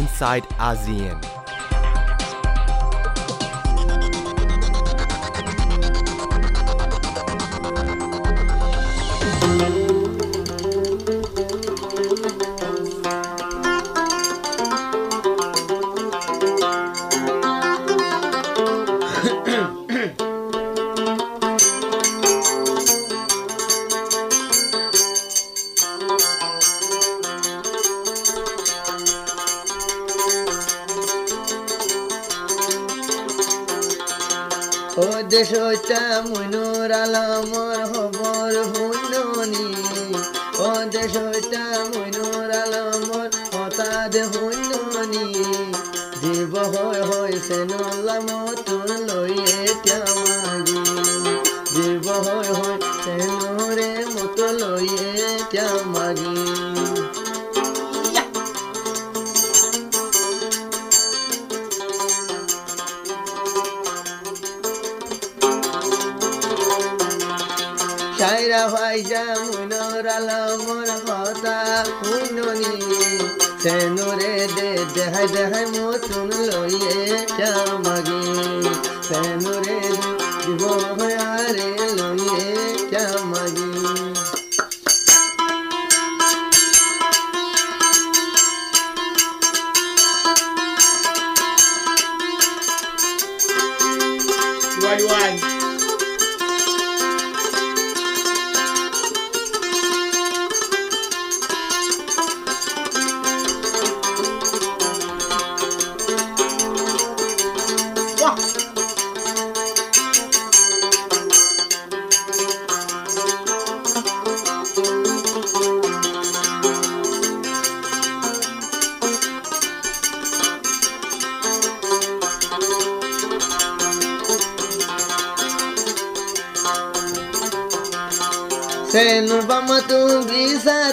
inside ASEAN. দেশটা মনোর আলমর খবর শুননি ও দেশটা মনোর আলমর হতাদ শুননি জীৱ হৈ হৈছে নলামতো লৈয়ে ত্যামাৰি জীৱ হৈ হৈছে নৰে মতো লৈয়ে ত্যামাৰি সাইরা ভাইজা মুনর আলমর কথা হুননি সেনুরে দে দেহাই দেহাই মতুন লইয়ে চামাগি সেনুরে দিব আরে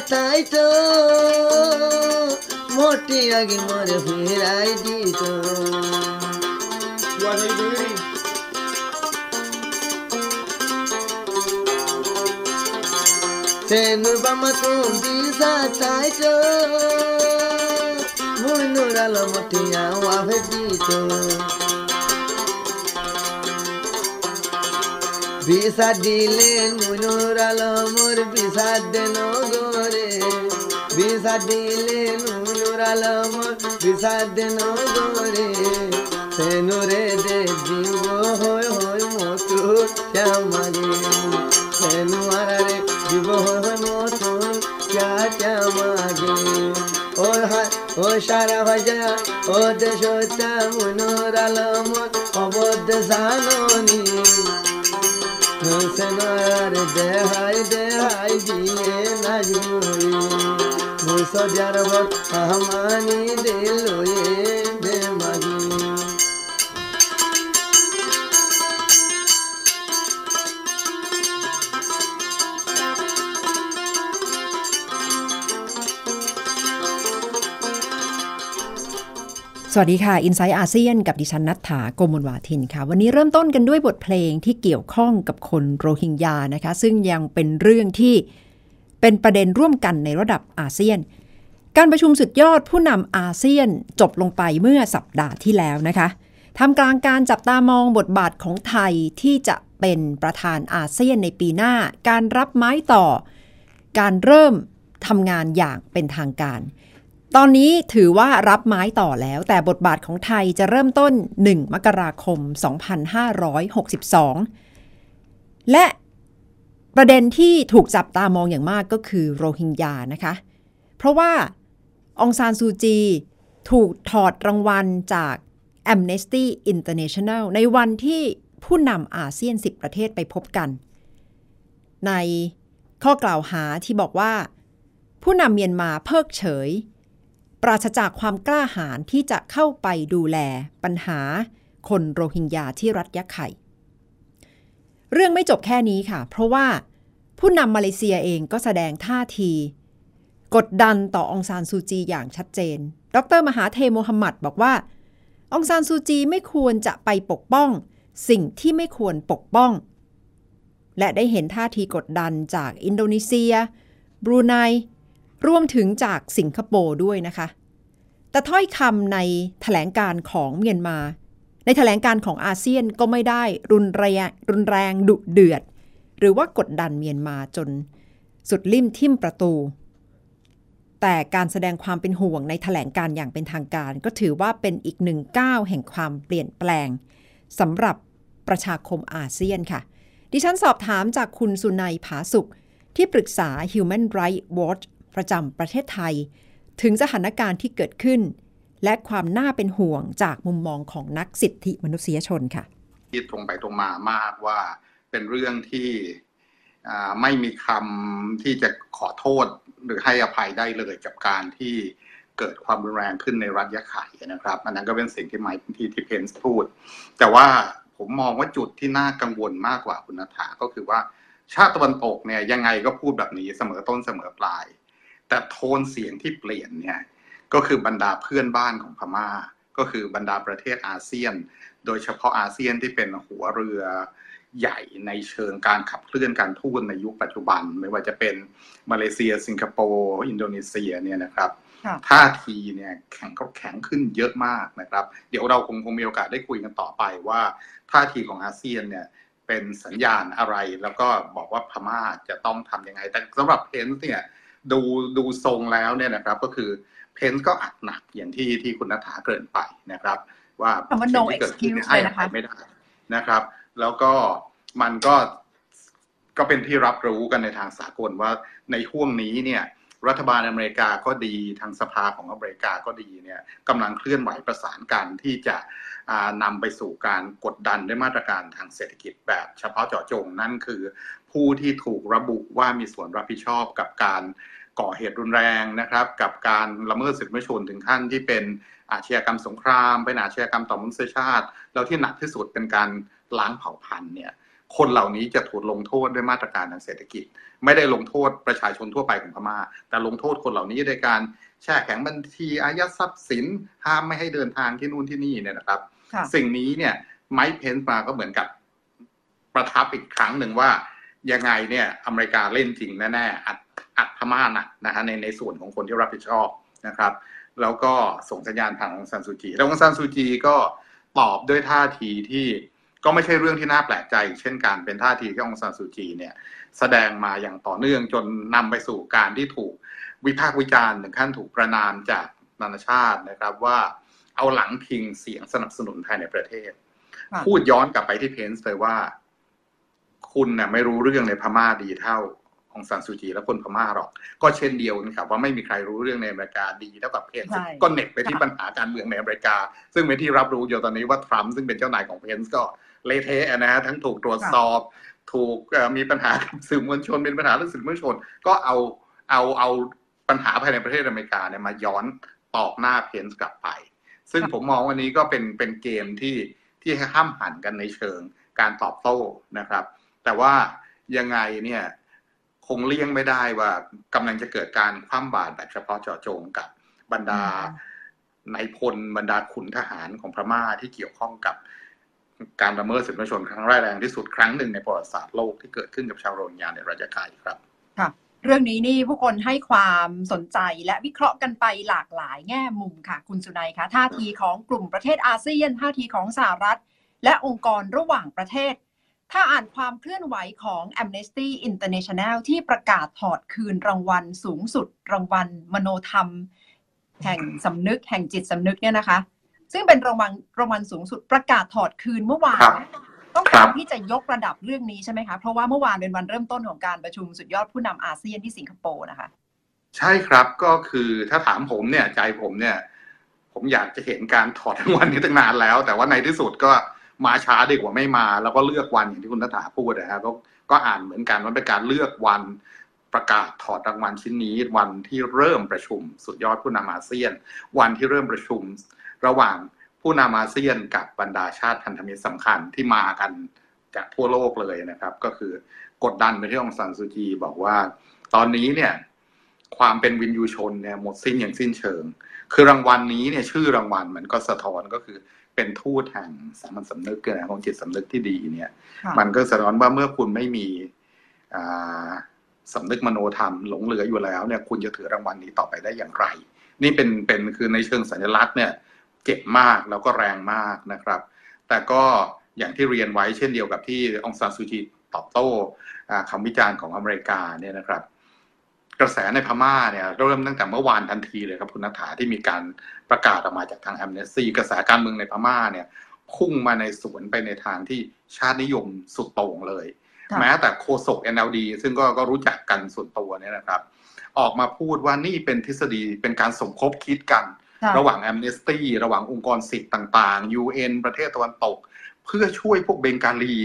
তাই তো মোটি আগে মরে ফেরাই দিত। তেনুর বামা তুম দিশা তাই তো মুনুর আলো মটিয়া ওয়াভে দিলেন মুনুর মোর বিশা দেন গো। করে বিষা দিলে নুনুর আলম বিষাদ নগরে সেনুরে দে জীব হয় হয় মতো শ্যামারে। সেনু আর রে জীব হয় হয় মতো ক্যা শ্যামারে। ওর হাত, ও সারা ভাজা ও দেশ মনোর আলম অবদ্ধ জাননী। হোসেনার দেহাই দেহাই দিয়ে নাজমুরি মুসজার ভর আহমানি দিলয়ে วัสดีค่ะ i n s i ซต์อาเซียนกับดิฉันนัทธาโกมลวาทินค่ะ วันนี้เริ่มต้นกันด้วยบทเพลงที่เกี่ยวข้องกับคนโรฮิงญานะคะ ซึ่งยังเป็นเรื่องที่เป็นประเด็นร่วมกันในระดับอาเซียน การประชุมสุดยอดผู้นำอาเซียนจบลงไปเมื่อสัปดาห์ที่แล้วนะคะทำกลางการจับตามองบทบาทของไทยที่จะเป็นประธานอาเซียนในปีหน้า การรับไม้ต่อ การเริ่มทำงานอย่างเป็นทางการ ตอนนี้ถือว่ารับไม้ต่อแล้ว แต่บทบาทของไทยจะเริ่มต้น 1 มกราคม 2562 และประเด็นที่ถูกจับตามองอย่างมากก็คือโรฮิงญานะคะ เพราะว่าองซานซูจีถูกถอดรางวัลจาก Amnesty International ในวันที่ผู้นำอาเซียน 10 ประเทศไปพบกัน ในข้อกล่าวหาที่บอกว่า ผู้นำเมียนมาเพิกเฉย ปราศจากความกล้าหาญที่จะเข้าไปดูแลปัญหาคนโรฮิงญาที่รัฐยะไข่ เรื่องไม่จบแค่นี้ค่ะ เพราะว่าผู้นำมาเลเซียเองก็แสดงท่าที กดดันต่อองซานซูจีอย่างชัดเจน ดรมหาเทโมฮัมหมัดบอกว่า องซานซูจีไม่ควรจะไปปกป้อง สิ่งที่ไม่ควรปกป้อง และได้เห็นท่าทีกดดันจากอินโดนีเซีย บรูไน รวมถึงจากสิงคโปร์ด้วยนะคะ แต่ถ้อยคำในแถลงการของเมียนมา ในแถลงการของอาเซียนก็ไม่ได้รุนแรงรุนแรงดุเดือด หรือว่ากดดันเมียนมาจนสุดลิ่มทิ่มประตู แต่การแสดงความเป็นห่วงในแถลงการอย่างเป็นทางการ ก็ถือว่าเป็นอีกหนึ่งก้าวแห่งความเปลี่ยนแปลงสำหรับประชาคมอาเซียนค่ะ ดิฉันสอบถามจากคุณสุนัยผาสุขที่ปรึกษา Human Rights Watch ประจำประเทศไทย ถึงสถานการณ์ที่เกิดขึ้น และความน่าเป็นห่วงจากมุมมองของนักสิทธิมนุษยชนค่ะคิดตรงไปตรงมามากว่าเป็นเรื่องที่ไม่มีคำที่จะขอโทษหรือให้อภัยได้เลยกับการที่เกิดความรุนแรงขึ้นในรัฐยะไข่นะครับอันนั้นก็เป็นสิ่งที่ไมค์ที่ที่เพนส์พูด แต่ว่าผมมองว่าจุดที่น่ากังวลมากกว่าคุณนัฐาก็คือว่าชาติตะวันตกเนี่ยยังไงก็พูดแบบนี้เสมอต้นเสมอปลาย แต่โทนเสียงที่เปลี่ยนเนี่ยก็คือบรรดาเพื่อนบ้านของพม่า ก็คือบรรดาประเทศอาเซียน โดยเฉพาะอาเซียนที่เป็นหัวเรือใหญ่ในเชิงการขับเคลื่อนการทูตในยุคปัจจุบัน ไม่ว่าจะเป็นมาเลเซีย สิงคโปร์อินโดนีเซียเนี่ยนะครับท่าทีเนี่ยแข็งก็แข็งขึ้นเยอะมากนะครับ เดี๋ยวเราคงคงมีโอกาสได้คุยกันต่อไปว่าท่าทีของอาเซียนเนี่ยเป็นสัญญาณอะไรแล้วก็บอกว่าพม่าจะต้องทํำยังไง แต่สำหรับเพนส์เนี่ย ดูดูทรงแล้วเนี่ยนะครับ ก็คือเพนส์ก็อัดหนักอย่างที่ที่คุณนัฐาเกินไปนะครับ ว่าสิ่งที่เกิดขึ้นให้อภัยไม่ได้นะครับ แล้วก็มันก็ก็เป็นที่รับรู้กันในทางสากลว่าในห่วงนี้เนี่ยรัฐบาลอเมริกาก็ดีทางสภาของอเมริกาก็ดีเนี่ยกำลังเคลื่อนไหวประสานกันที่จะนำไปสู่การกดดันด้วยมาตรการทางเศรษฐกิจแบบเฉพาะเจาะจงนั่นคือ ผู้ที่ถูกระบุว่ามีส่วนรับผิดชอบกับการ ก่อเหตุรุนแรงนะครับ กับการละเมิดสิทธิมนุษยชนถึงขั้นที่เป็นอาชญากรรมสงครามเป็นอาชญากรรมต่อมนุษยชาติ แล้วที่หนักที่สุดเป็นการล้างเผ่าพันธุ์เนี่ยคนเหล่านี้จะถูกลงโทษด้วยมาตรการทางเศรษฐกิจ ไม่ได้ลงโทษประชาชนทั่วไปของพม่า แต่ลงโทษคนเหล่านี้ในการแช่แข็งบัญชีอายัดทรัพย์สินห้ามไม่ให้เดินทางที่นู่นที่นี่เนี่ยนะครับ สิ่งนี้เนี่ยไมค์เพนส์มาก็เหมือนกับประทับอีกครั้งหนึ่งว่ายังไงเนี่ยอเมริกาเล่นจริงแน่ๆอัด อัดพม่าหนักนะฮะในในส่วนของคนที่รับผิดชอบนะครับ แล้วก็ส่งสัญญาณทางอองซานซูจีแล้วอองซานซูจีก็ตอบด้วยท่าทีที่ก็ไม่ใช่เรื่องที่น่าแปลกใจ เช่นการเป็นท่าทีที่อองซานซูจีเนี่ยแสดงมาอย่างต่อเนื่องจนนำไปสู่การที่ถูกวิพากษ์วิจารณ์ถึงขั้นถูกประณามจากนานาชาตินะครับว่าเอาหลังพิงเสียงสนับสนุนภายในประเทศ พูดย้อนกลับไปที่เพนส์เลยว่า คุณเนี่ยไม่รู้เรื่องในพม่าดีเท่า อองซานซูจีและคนพม่าหรอก ก็เช่นเดียวกันครับว่าไม่มีใครรู้เรื่องในอเมริกาดีเท่ากับเพนส์ก็เน้นไปที่ปัญหาการเมืองในอเมริกา ซึ่งเป็นที่รับรู้อยู่ตอนนี้ว่าทรัมป์ซึ่งเป็นเจ้านายของเพนส์ก็เละเทะนะฮะทั้งถูกตรวจสอบ ถูกมีปัญหากับสื่อมวลชนเป็นปัญหาเรื่องสื่อมวลชน ก็เอาเอาเอาปัญหาภายในประเทศอเมริกาเนี่ยมาย้อนตอกหน้าเพนส์กลับไป ซึ่งผมมองวันนี้ก็เป็นเป็นเกมที่ที่ห้ามหันกันในเชิงการตอบโต้นะครับ แต่ว่ายังไงเนี่ย คงเลี่ยงไม่ได้ว่ากำลังจะเกิดการคว่ำบาตรแบบเฉพาะเจาะจงกับบรรดานายพลบรรดาขุนทหารของพม่าที่เกี่ยวข้องกับการละเมิดสิทธิมนุษยชนครั้งร้ายแรงที่สุดครั้งหนึ่งในประวัติศาสตร์โลกที่เกิดขึ้นกับชาวโรฮิงญาในรัชกาลครับค่ะเรื่องนี้นี่ผู้คนให้ความสนใจและวิเคราะห์กันไปหลากหลายแง่มุมค่ะ คุณสุนัยคะท่าทีของกลุ่มประเทศอาเซียนท่าทีของสหรัฐ และองค์กรระหว่างประเทศ ถ้าอ่านความเคลื่อนไหวของ Amnesty International ที่ประกาศถอดคืนรางวัลสูงสุด รางวัล มโนธรรม แห่งสำนึก แห่งจิตสำนึกเนี่ยนะคะ ซึ่งเป็นรางวัลรางวัลสูงสุดประกาศถอดคืนเมื่อวานต้องการที่จะยกระดับเรื่องนี้ใช่ไหมคะ เพราะว่าเมื่อวานเป็นวันเริ่มต้นของการประชุมสุดยอดผู้นำอาเซียนที่สิงคโปร์นะคะ ใช่ครับก็คือถ้าถามผมเนี่ยใจผมเนี่ย ผมอยากจะเห็นการถอดรางวัลนี้ตั้งนานแล้ว แต่ว่าในที่สุดก็ มาช้าดีกว่าไม่มา แล้วก็เลือกวันอย่างที่คุณนัฐาพูดนะครับก็ก็อ่านเหมือนกันว่าเป็นการเลือกวันประกาศถอดรางวัลชิ้นนี้ วันที่เริ่มประชุม สุดยอดผู้นำอาเซียน วันที่เริ่มประชุม ระหว่างผู้นำอาเซียนกับบรรดาชาติพันธมิตรสำคัญที่มากันจากทั่วโลกเลยนะครับ ก็คือกดดันไปที่องซันซูจีบอกว่า ตอนนี้เนี่ยความเป็นวินยูชนเนี่ยหมดสิ้นอย่างสิ้นเชิง คือรางวัลนี้เนี่ยชื่อรางวัลมันก็สะท้อนก็คือ เป็นทูตแห่งสามัญสำนึกนะของจิตสำนึกที่ดีเนี่ย มันก็สะท้อนว่าเมื่อคุณไม่มีสำนึกมโนธรรมหลงเหลืออยู่แล้วเนี่ย คุณจะถือรางวัลนี้ต่อไปได้อย่างไร นี่เป็นเป็นคือในเชิงสัญลักษณ์เนี่ย เจ็บมากแล้วก็แรงมากนะครับ แต่ก็อย่างที่เรียนไว้เช่นเดียวกับที่องซานซูจีตอบโต้คำวิจารณ์ของอเมริกาเนี่ยนะครับ กระแสในพม่าเนี่ยเริ่มตั้งแต่เมื่อวานทันทีเลยครับคุณนัฐาที่มีการประกาศออกมาจากทางแอมเนสซีกระแสการเมืองในพม่าเนี่ยพุ่งมาในสวนไปในทางที่ชาตินิยมสุดโต่งเลย แม้แต่โคศก NLD ซึ่งก็ก็รู้จักกันส่วนตัวเนี่ยนะครับ ออกมาพูดว่านี่เป็นทฤษฎีเป็นการสมคบคิดกัน ระหว่างแอมเนสตี้ระหว่างองค์กรสิทธิ์ต่าง ๆ UN ประเทศตะวันตก เพื่อช่วยพวกเบงกาลี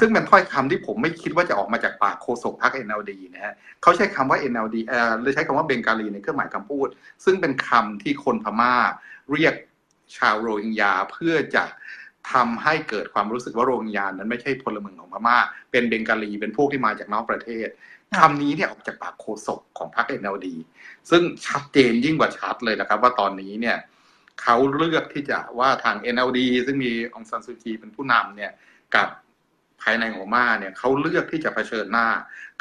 ซึ่งเป็นถ้อยคำที่ผมไม่คิดว่าจะออกมาจากปากโฆษกพรรค NLD นะฮะเขาใช้คำว่า NLD เอ่อหรือใช้คำว่าเบงกาลีในเครื่องหมายคำพูด ซึ่งเป็นคำที่คนพม่าเรียกชาวโรฮิงญาเพื่อจะทำให้เกิดความรู้สึกว่าโรฮิงญานั้นไม่ใช่พลเมืองของพม่า เป็นเบงกาลีเป็นพวกที่มาจากนอกประเทศคำนี้เนี่ยออกจากปากโฆษกของพรรค NLD ซึ่งชัดเจนยิ่งกว่าชัดเลยนะครับ ว่าตอนนี้เนี่ยเขาเลือกที่จะว่าทาง NLD ซึ่งมีองซานซูจีเป็นผู้นำเนี่ยกับ ภายในขอมาเนี่ยเขาเลือกที่จะเผชิญหน้า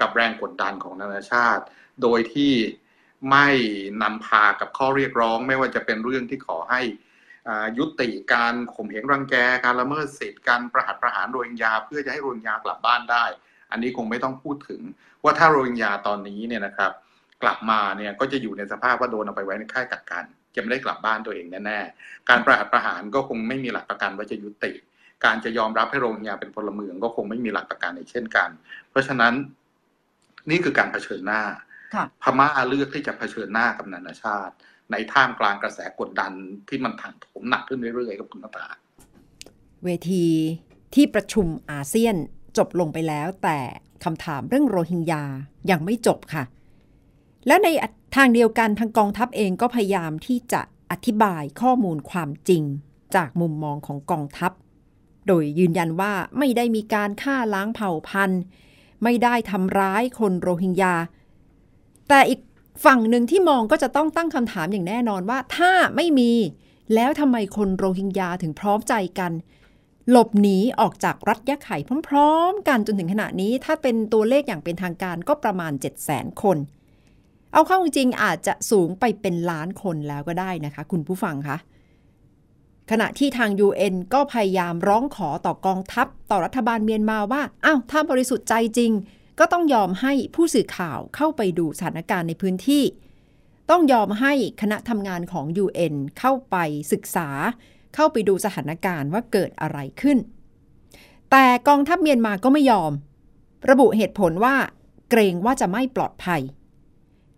กับแรงกดดันของนานาชาติ โดยที่ไม่นำพากับข้อเรียกร้อง ไม่ว่าจะเป็นเรื่องที่ขอให้ยุติการข่มเหงรังแกการละเมิดสิทธิการประหัตประหารโรฮิงญาเพื่อจะให้โรฮิงญากลับบ้านได้ อันนี้คงไม่ต้องพูดถึง ว่าถ้าโรฮิงญาตอนนี้เนี่ยนะครับ กลับมาเนี่ยก็จะอยู่ในสภาพว่าโดนเอาไปไว้ในค่ายกักกันจะไม่ได้กลับบ้านตัวเองแน่ๆการประหัตประหารก็คงไม่มีหลักประกันว่าจะยุติ การจะยอมรับให้โรฮิงญาเป็นพลเมืองก็คงไม่มีหลักประกันในเช่นกัน เพราะฉะนั้นนี่คือการเผชิญหน้า พม่าเลือกที่จะเผชิญหน้ากับนานาชาติ ในท่ามกลางกระแสกดดันที่มันถังโถมหนักขึ้นเรื่อยๆกับคุณตาเวทีที่ประชุมอาเซียนจบลงไปแล้ว แต่คำถามเรื่องโรฮิงญายังไม่จบค่ะ และในทางเดียวกันทางกองทัพเองก็พยายามที่จะอธิบายข้อมูลความจริง จากมุมมองของกองทัพ โดยยืนยันว่าไม่ได้มีการฆ่าล้างเผ่าพันธุ์ ไม่ได้ทำร้ายคนโรฮิงญา แต่อีกฝั่งหนึ่งที่มองก็จะต้องตั้งคำถามอย่างแน่นอนว่า ถ้าไม่มีแล้วทำไมคนโรฮิงญาถึงพร้อมใจกัน หลบหนีออกจากรัฐยะไข่พร้อมๆ กันจนถึงขณะนี้ ถ้าเป็นตัวเลขอย่างเป็นทางการก็ประมาณ 7 0 0 0 0 0 คน เอาเข้าจริงอาจจะสูงไปเป็นล้านคนแล้วก็ได้นะคะ คุณผู้ฟังคะ ขณะที่ทาง UN ก็พยายามร้องขอต่อกองทัพต่อรัฐบาลเมียนมาว่าอ้าวถ้าบริสุทธิ์ใจจริง ก็ต้องยอมให้ผู้สื่อข่าวเข้าไปดูสถานการณ์ในพื้นที่ ต้องยอมให้คณะทำงานของ UN เข้าไปศึกษา เข้าไปดูสถานการณ์ว่าเกิดอะไรขึ้น แต่กองทัพเมียนมาก็ไม่ยอม ระบุเหตุผลว่าเกรงว่าจะไม่ปลอดภัย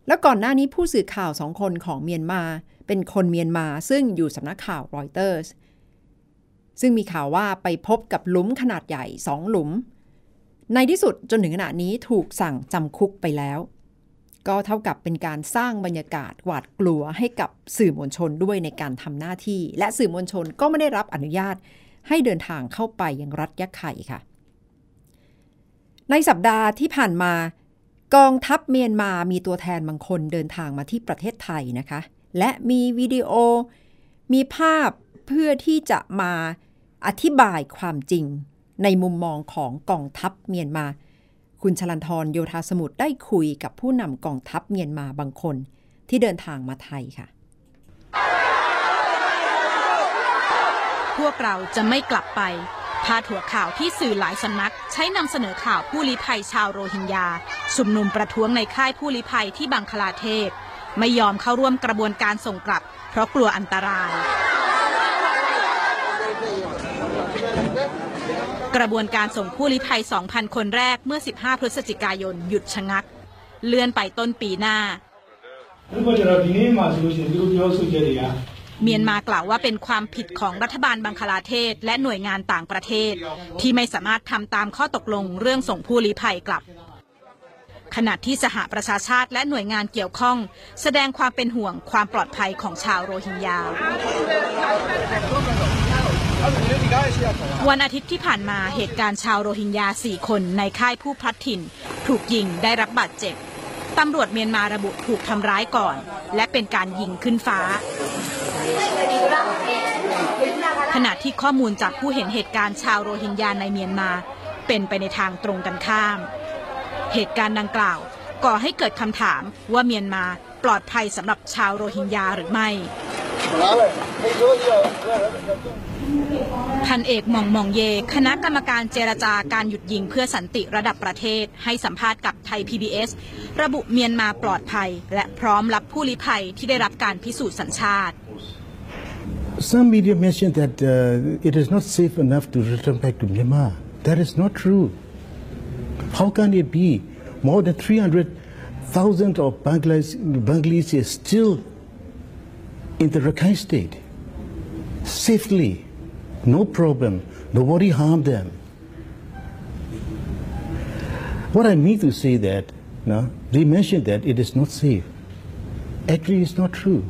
แล้วก่อนหน้านี้ผู้สื่อข่าวสองคนของเมียนมา เป็นคนเมียนมาซึ่งอยู่สำนักข่าวรอยเตอร์สซึ่งมีข่าวว่าไปพบกับหลุมขนาดใหญ่สองหลุม ในที่สุดจนถึงขณะนี้ถูกสั่งจำคุกไปแล้ว ก็เท่ากับเป็นการสร้างบรรยากาศหวาดกลัวให้กับสื่อมวลชนด้วยในการทำหน้าที่ และสื่อมวลชนก็ไม่ได้รับอนุญาตให้เดินทางเข้าไปยังรัฐยะไข่ค่ะ ในสัปดาห์ที่ผ่านมากองทัพเมียนมามีตัวแทนบางคนเดินทางมาที่ประเทศไทยนะคะ และมีวิดีโอ มีภาพเพื่อที่จะมาอธิบายความจริง ในมุมมองของกองทัพเมียนมา คุณชลันทรโยธาสมุทรได้คุยกับผู้นำกองทัพเมียนมาบางคน ที่เดินทางมาไทยค่ะ พวกเราจะไม่กลับไปพาดหัวข่าวที่สื่อหลายสำนัก ใช้นำเสนอข่าวผู้ลี้ภัยชาวโรฮิงญาชุมนุมประท้วงในค่ายผู้ลี้ภัยที่บังคลาเทศ ไม่ยอมเข้าร่วมกระบวนการส่งกลับ เพราะกลัวอันตราย กระบวนการส่งผู้ลี้ภัย 2,000 คนแรกเมื่อ 15 พฤศจิกายน หยุดชะงัก เลื่อนไปต้นปีหน้า เมียนมากล่าวว่าเป็นความผิดของรัฐบาลบังคลาเทศ และหน่วยงานต่างประเทศ ที่ไม่สามารถทำตามข้อตกลงเรื่องส่งผู้ลี้ภัยกลับ ขณะที่สหประชาชาติและหน่วยงานเกี่ยวข้อง แสดงความเป็นห่วงความปลอดภัยของชาวโรฮิงญา วันอาทิตย์ที่ผ่านมาเหตุการณ์ชาวโรฮิงญาสี่คนในค่ายผู้พลัดถิ่น ถูกยิงได้รับบาดเจ็บ ตำรวจเมียนมาระบุถูกทำร้ายก่อน และเป็นการยิงขึ้นฟ้าขณะที่ข้อมูลจากผู้เห็นเหตุการณ์ชาวโรฮิงญาในเมียนมา เป็นไปในทางตรงกันข้าม เหตุการณ์ดังกล่าว ก่อให้เกิดคำถามว่าเมียนมาปลอดภัยสำหรับชาวโรฮิงญาหรือไม่ พันเอกมองมองเย คณะกรรมการเจรจาการหยุดยิงเพื่อสันติระดับประเทศ ให้สัมภาษณ์กับไทย PBS ระบุเมียนมาปลอดภัย และพร้อมรับผู้ลี้ภัยที่ได้รับการพิสูจน์สัญชาติ Some media mentioned that uh, it is not safe enough to return back to Myanmar. That is not true. How can it be? More than 300,000 of Bangladesh, Bangladesh still in the Rakhine state, safely, no problem. Nobody harmed them. What I mean to say that, no, they mentioned that it is not safe. Actually, it's not true.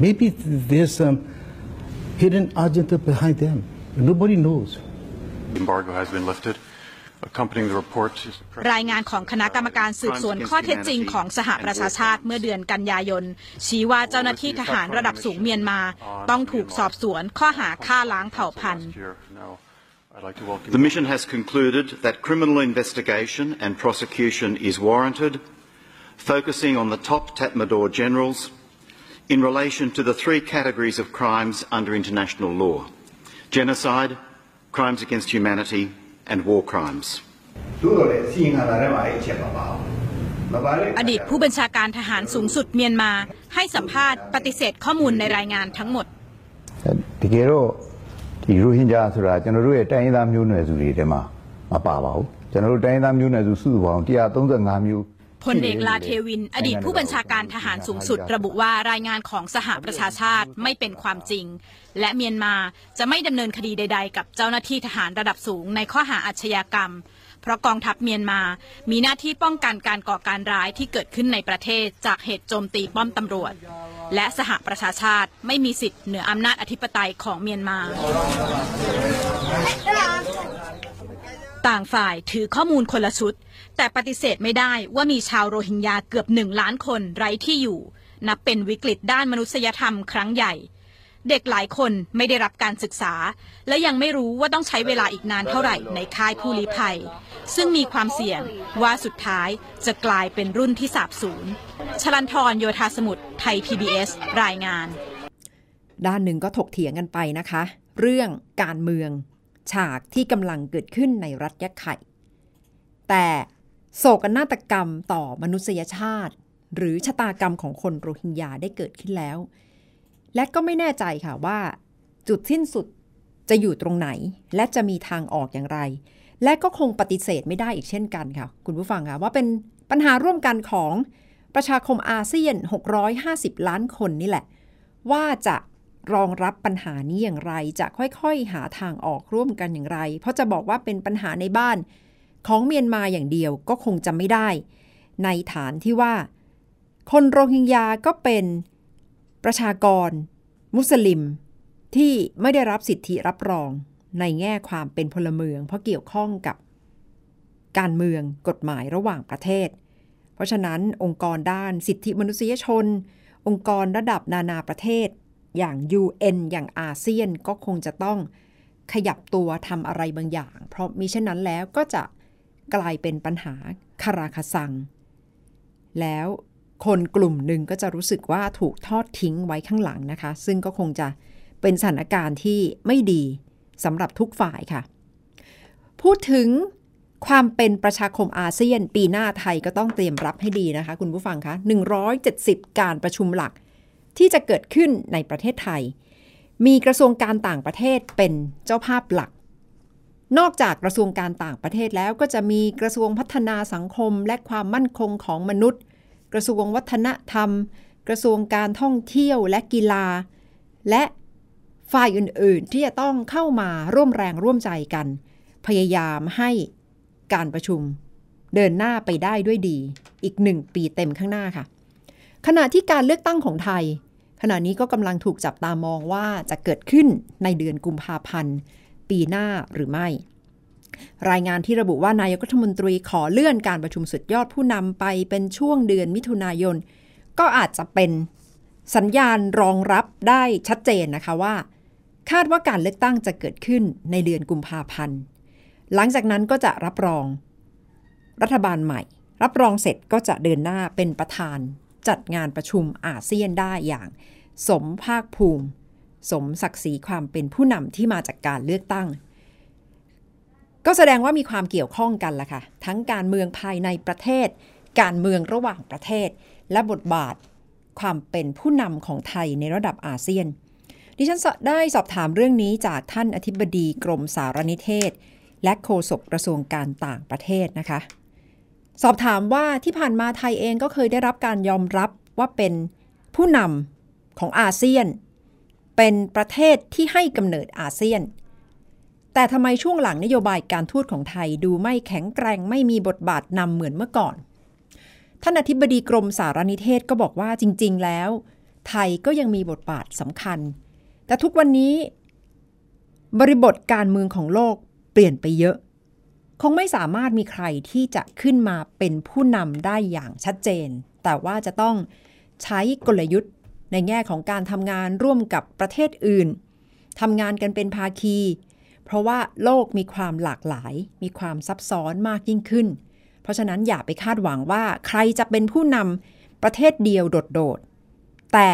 Maybe there's some hidden agenda behind them. Nobody knows. The Embargo has been lifted. รายงานของคณะกรรมการสืบสวนข้อเท็จจริงของสหประชาชาติเมื่อเดือนกันยายน ชี้ว่าเจ้าหน้าที่ทหารระดับสูงเมียนมา ต้องถูกสอบสวนข้อหาฆ่าล้างเผ่าพันธุ์ The mission has concluded that criminal investigation and prosecution is warranted, focusing on the top Tatmadaw generals in relation to the three categories of crimes under international law genocide, crimes against humanity, and war crimes. อดีตผู้บัญชาการทหารสูงสุดเมียนมา ให้สัมภาษณ์ปฏิเสธข้อมูลในรายงานทั้งหมด တကယ်တော့ဒီရိုဟင်ဂျာဆိုတာကျွန်တော်တို့ရဲ့တိုင်းရင်းသားမျိုးနွယ်စုတွေထဲမှာမပါပါဘူးကျွန်တော်တို့တိုင်းရင်းသားမျိုးနွယ်စုစုစုပေါင်း135မျိုး พลเอกลาเทวิน อดีตผู้บัญชาการทหารสูงสุด ระบุว่ารายงานของสหประชาชาติไม่เป็นความจริง และเมียนมาจะไม่ดำเนินคดีใด ๆ กับเจ้าหน้าที่ทหารระดับสูงในข้อหาอาชญากรรม เพราะกองทัพเมียนมามีหน้าที่ป้องกันการก่อการร้ายที่เกิดขึ้นในประเทศจากเหตุโจมตีป้อมตำรวจ และสหประชาชาติไม่มีสิทธิ์เหนืออำนาจอธิปไตยของเมียนมาต่างฝ่ายถือข้อมูลคนละชุด แต่ปฏิเสธไม่ได้ว่ามีชาวโรฮิงญาเกือบหนึ่งล้านคนไร้ที่อยู่ นับเป็นวิกฤตด้านมนุษยธรรมครั้งใหญ่ เด็กหลายคนไม่ได้รับการศึกษา และยังไม่รู้ว่าต้องใช้เวลาอีกนานเท่าไหร่ในค่ายผู้ลี้ภัย ซึ่งมีความเสี่ยงว่าสุดท้ายจะกลายเป็นรุ่นที่สาบสูญชลันทรโยธาสมุทรไทย PBS รายงาน ด้านหนึ่งก็ถกเถียงกันไปนะคะ เรื่องการเมืองฉากที่กำลังเกิดขึ้นในรัฐยะไข่แต่ โศกนาฏกรรมต่อมนุษยชาติ หรือชะตากรรมของคนโรฮิงญาได้เกิดขึ้นแล้ว และก็ไม่แน่ใจค่ะว่า จุดสิ้นสุดจะอยู่ตรงไหน และจะมีทางออกอย่างไร และก็คงปฏิเสธไม่ได้อีกเช่นกันค่ะ คุณผู้ฟังค่ะว่าเป็นปัญหาร่วมกันของประชาคมอาเซียน 650 ล้านคนนี่แหละ ว่าจะรองรับปัญหานี้อย่างไร จะค่อยๆ หาทางออกร่วมกันอย่างไร เพราะจะบอกว่าเป็นปัญหาในบ้าน ของเมียนมาอย่างเดียวก็คงจะไม่ได้ ในฐานที่ว่า คนโรฮิงญาก็เป็นประชากร มุสลิม ที่ไม่ได้รับสิทธิรับรองในแง่ความเป็นพลเมือง เพราะเกี่ยวข้องกับการเมืองกฎหมายระหว่างประเทศ เพราะฉะนั้นองค์กรด้านสิทธิมนุษยชน องค์กรระดับนานาประเทศ อย่าง UN อย่างอาเซียนก็คงจะต้องขยับตัวทำอะไรบางอย่าง เพราะมิเช่นนั้นแล้วก็จะ กลายเป็นปัญหาคาราคาซัง แล้วคนกลุ่มหนึ่งก็จะรู้สึกว่าถูกทอดทิ้งไว้ข้างหลังนะคะ ซึ่งก็คงจะเป็นสถานการณ์ที่ไม่ดีสำหรับทุกฝ่ายค่ะ พูดถึงความเป็นประชาคมอาเซียน ปีหน้าไทยก็ต้องเตรียมรับให้ดีนะคะ คุณผู้ฟังคะ 170 การประชุมหลักที่จะเกิดขึ้นในประเทศไทย มีกระทรวงการต่างประเทศเป็นเจ้าภาพหลัก นอกจากกระทรวงการต่างประเทศแล้วก็จะมีกระทรวงพัฒนาสังคมและความมั่นคงของมนุษย์ กระทรวงวัฒนธรรม กระทรวงการท่องเที่ยวและกีฬา และฝ่ายอื่นๆ ที่จะต้องเข้ามาร่วมแรงร่วมใจกัน พยายามให้การประชุม เดินหน้าไปได้ด้วยดี อีกหนึ่งปีเต็มข้างหน้าค่ะ ขณะที่การเลือกตั้งของไทย ขณะนี้ก็กำลังถูกจับตามองว่าจะเกิดขึ้นในเดือนกุมภาพันธ์ ปีหน้าหรือไม่ รายงานที่ระบุว่านายกรัฐมนตรีขอเลื่อนการประชุมสุดยอดผู้นำไปเป็นช่วงเดือนมิถุนายน ก็อาจจะเป็นสัญญาณรองรับได้ชัดเจนนะคะว่า คาดว่าการเลือกตั้งจะเกิดขึ้นในเดือนกุมภาพันธ์ หลังจากนั้นก็จะรับรอง รัฐบาลใหม่ รับรองเสร็จก็จะเดินหน้าเป็นประธาน จัดงานประชุมอาเซียนได้อย่างสมภาคภูมิ สมศักดิ์ศรีความเป็นผู้นำที่มาจากการเลือกตั้ง ก็แสดงว่ามีความเกี่ยวข้องกันละค่ะ ทั้งการเมืองภายในประเทศ การเมืองระหว่างประเทศ และบทบาทความเป็นผู้นำของไทยในระดับอาเซียน ดิฉันได้สอบถามเรื่องนี้จากท่านอธิบดีกรมสารนิเทศ และโฆษกกระทรวงการต่างประเทศนะคะ สอบถามว่าที่ผ่านมาไทยเองก็เคยได้รับการยอมรับว่าเป็นผู้นำของอาเซียน เป็นประเทศที่ให้กำเนิดอาเซียน แต่ทำไมช่วงหลังนโยบายการทูตของไทยดูไม่แข็งแกร่งไม่มีบทบาทนำเหมือนเมื่อก่อน ท่านอธิบดีกรมสารนิเทศก็บอกว่าจริง ๆ แล้ว ไทยก็ยังมีบทบาทสำคัญ แต่ทุกวันนี้ บริบทการเมืองของโลกเปลี่ยนไปเยอะ คงไม่สามารถมีใครที่จะขึ้นมาเป็นผู้นำได้อย่างชัดเจน แต่ว่าจะต้องใช้กลยุทธ์ ในแง่ของการทำงานร่วมกับประเทศอื่นทำงานกันเป็นภาคี เพราะว่าโลกมีความหลากหลาย มีความซับซ้อนมากยิ่งขึ้น เพราะฉะนั้นอย่าไปคาดหวังว่าใครจะเป็นผู้นำประเทศเดียวโดดๆ แต่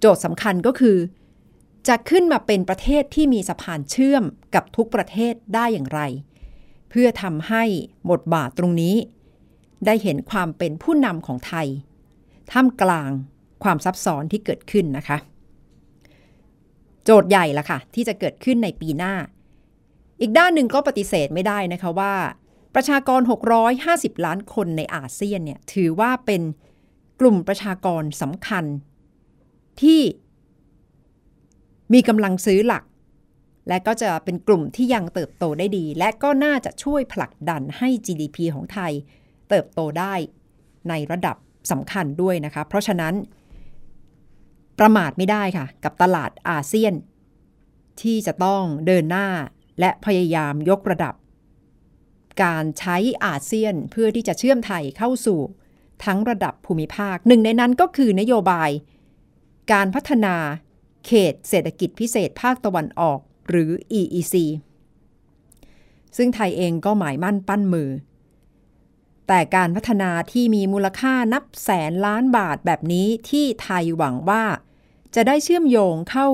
โจทย์สำคัญก็คือ จะขึ้นมาเป็นประเทศที่มีสะพานเชื่อมกับทุกประเทศได้อย่างไร เพื่อทำให้บทบาทตรงนี้ ได้เห็นความเป็นผู้นำของไทยท่ามกลาง ความซับซ้อนที่เกิดขึ้นนะคะ โจทย์ใหญ่ละค่ะ ที่จะเกิดขึ้นในปีหน้า อีกด้านหนึ่งก็ปฏิเสธไม่ได้นะคะว่า ประชากร 650 ล้านคนในอาเซียนเนี่ยถือว่าเป็นกลุ่มประชากรสำคัญ ที่มีกำลังซื้อหลัก และก็จะเป็นกลุ่มที่ยังเติบโตได้ดี และก็น่าจะช่วยผลักดันให้ GDP ของไทยเติบโตได้ในระดับสำคัญด้วยนะคะ เพราะฉะนั้น ประมาทไม่ได้ค่ะ กับตลาดอาเซียน ที่จะต้องเดินหน้าและพยายามยกระดับ การใช้อาเซียนเพื่อที่จะเชื่อมไทยเข้าสู่ทั้งระดับภูมิภาค หนึ่งในนั้นก็คือนโยบาย การพัฒนาเขตเศรษฐกิจพิเศษภาคตะวันออกหรือ EEC ซึ่งไทยเองก็หมายมั่นปั้นมือ แต่การพัฒนาที่มีมูลค่านับแสนล้านบาทแบบนี้ที่ไทยหวังว่า จะได้เชื่อมโยงเข้า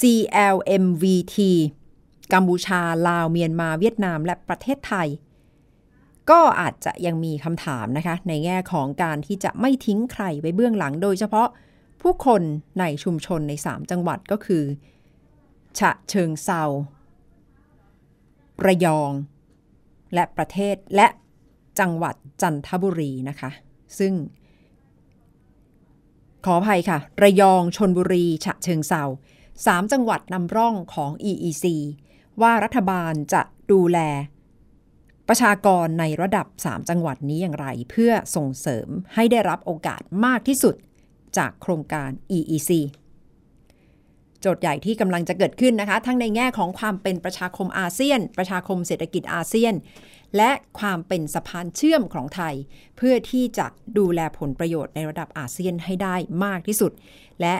CLMVT กัมพูชา ลาว เมียนมา เวียดนาม และประเทศไทย ก็อาจจะยังมีคำถามนะคะ ในแง่ของการที่จะไม่ทิ้งใครไว้เบื้องหลัง โดยเฉพาะผู้คนในชุมชนใน 3 จังหวัดก็คือ ฉะเชิงเซาระยอง และประเทศและจังหวัดจันทบุรีนะคะ ซึ่ง ขออภัยค่ะ ระยองชนบุรี ฉะเชิงเซาสามจังหวัดนำร่องของ EEC ว่ารัฐบาลจะดูแล ประชากรในระดับ 3 จังหวัดนี้อย่างไร เพื่อส่งเสริมให้ได้รับโอกาสมากที่สุดจากโครงการ EEC โจทย์ใหญ่ที่กำลังจะเกิดขึ้นนะคะ ทั้งในแง่ของความเป็นประชาคมอาเซียน ประชาคมเศรษฐกิจอาเซียน และความเป็นสะพานเชื่อมของไทย เพื่อที่จะดูแลผลประโยชน์ในระดับอาเซียนให้ได้มากที่สุด และ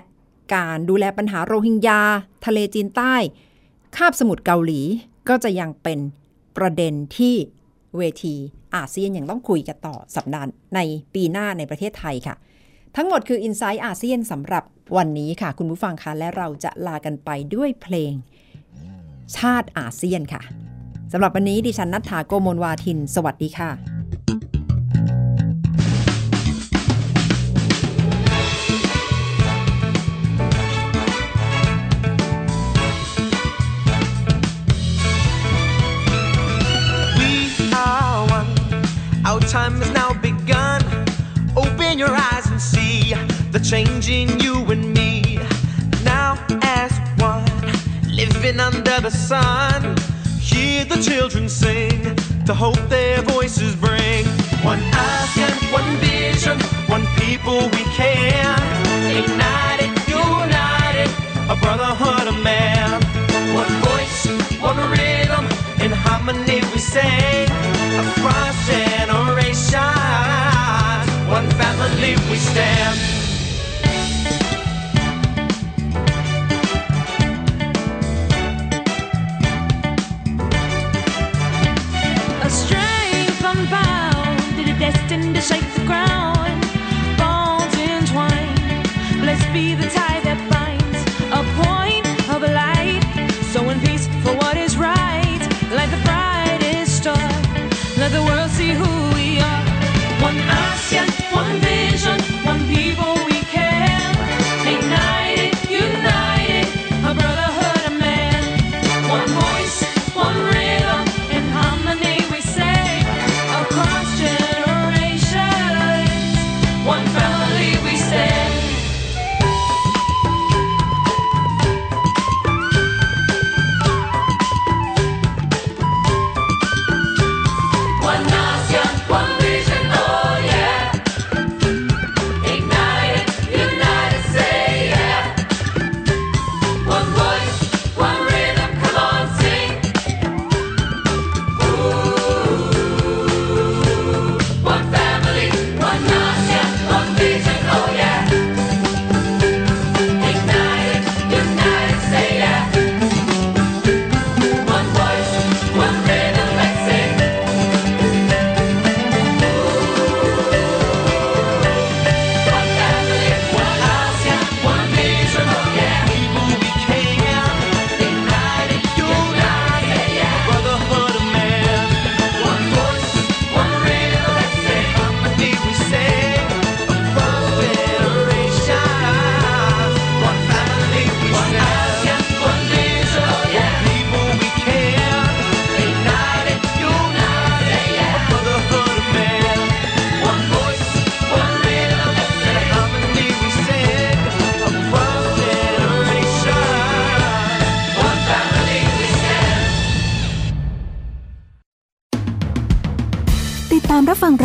การดูแลปัญหาโรฮิงญา ทะเลจีนใต้ คาบสมุทรเกาหลีก็จะยังเป็นประเด็นที่เวทีอาเซียนยังต้องคุยกันต่อสัปดาห์ในปีหน้าในประเทศไทยค่ะ ทั้งหมดคือ i n s i ซต์อาเซียนสำหรับวันนี้ค่ะ คุณผู้ฟังคะและเราจะลากันไปด้วยเพลง ชาติอาเซียนค่ะ สำหรับวันนี้ดิฉันนัฐธาโกโมลวาทิน สวัสดีค่ะ We are one. Our time has now begun. Open your eyes and see the change in you and me. Now, as one, living under the sun, hear the children sing to hope their voices bring. One ASEAN, one vision, one people we can. Ignited, united, a brotherhood of man. One voice, one rhythm, in harmony we sing.